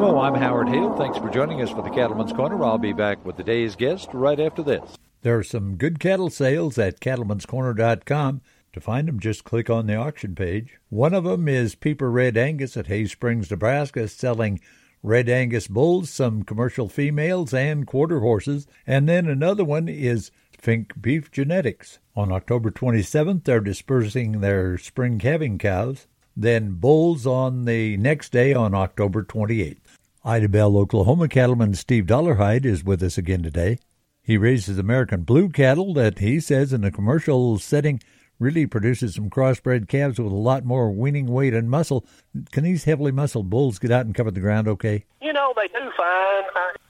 Hello, I'm Howard Hale. Thanks for joining us for the Cattleman's Corner. I'll be back with today's guest right after this. There are some good cattle sales at cattleman'scorner.com. To find them, just click on the auction page. One of them is Peeper Red Angus at Hay Springs, Nebraska, selling Red Angus bulls, some commercial females, and quarter horses. And then another one is Fink Beef Genetics. On October 27th, they're dispersing their spring calving cows. Then bulls on the next day on October 28th. Idabel, Oklahoma cattleman Steve Dollarhide is with us again today. He raises American blue cattle that he says in a commercial setting really produces some crossbred calves with a lot more weaning weight and muscle. Can these heavily muscled bulls get out and cover the ground okay? You know, they do fine.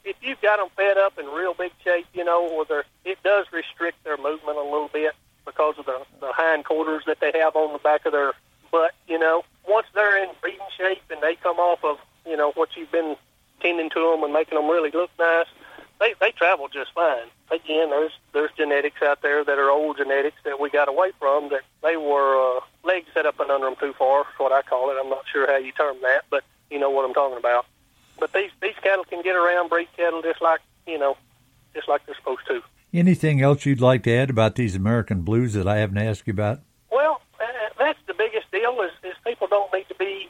If you've got them fed up in real big shape, you know, where they're, it does restrict their movement a little bit because of the, the hind quarters that they have on the back of their butt, you know. Once they're in breeding shape and they come off of, you know, what you've been tending to them and making them really look nice, they they travel just fine. Again, there's there's genetics out there that are old genetics that we got away from that they were uh, legs set up and under them too far. Is what I call it. I'm not sure how you term that, but you know what I'm talking about. But these these cattle can get around breed cattle just like you know, just like they're supposed to. Anything else you'd like to add about these American blues that I haven't asked you about? Well, uh, that's the biggest deal is, is people don't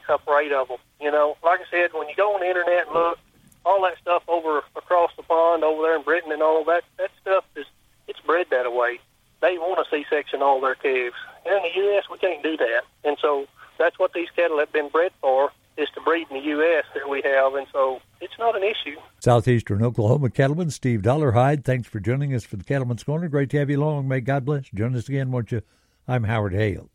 be afraid of them. You know, like I said, when you go on the internet and look, all that stuff over across the pond over there in Britain and all that that stuff is it's bred that way. They want a C-section all their calves. Here in the U.S., we can't do that, and so that's what these cattle have been bred for is to breed in the U.S. that we have, and so it's not an issue. Southeastern Oklahoma cattleman Steve Dollarhide, thanks for joining us for the Cattleman's Corner. Great to have you along. May God bless. Join us again, won't you? I'm Howard Hale.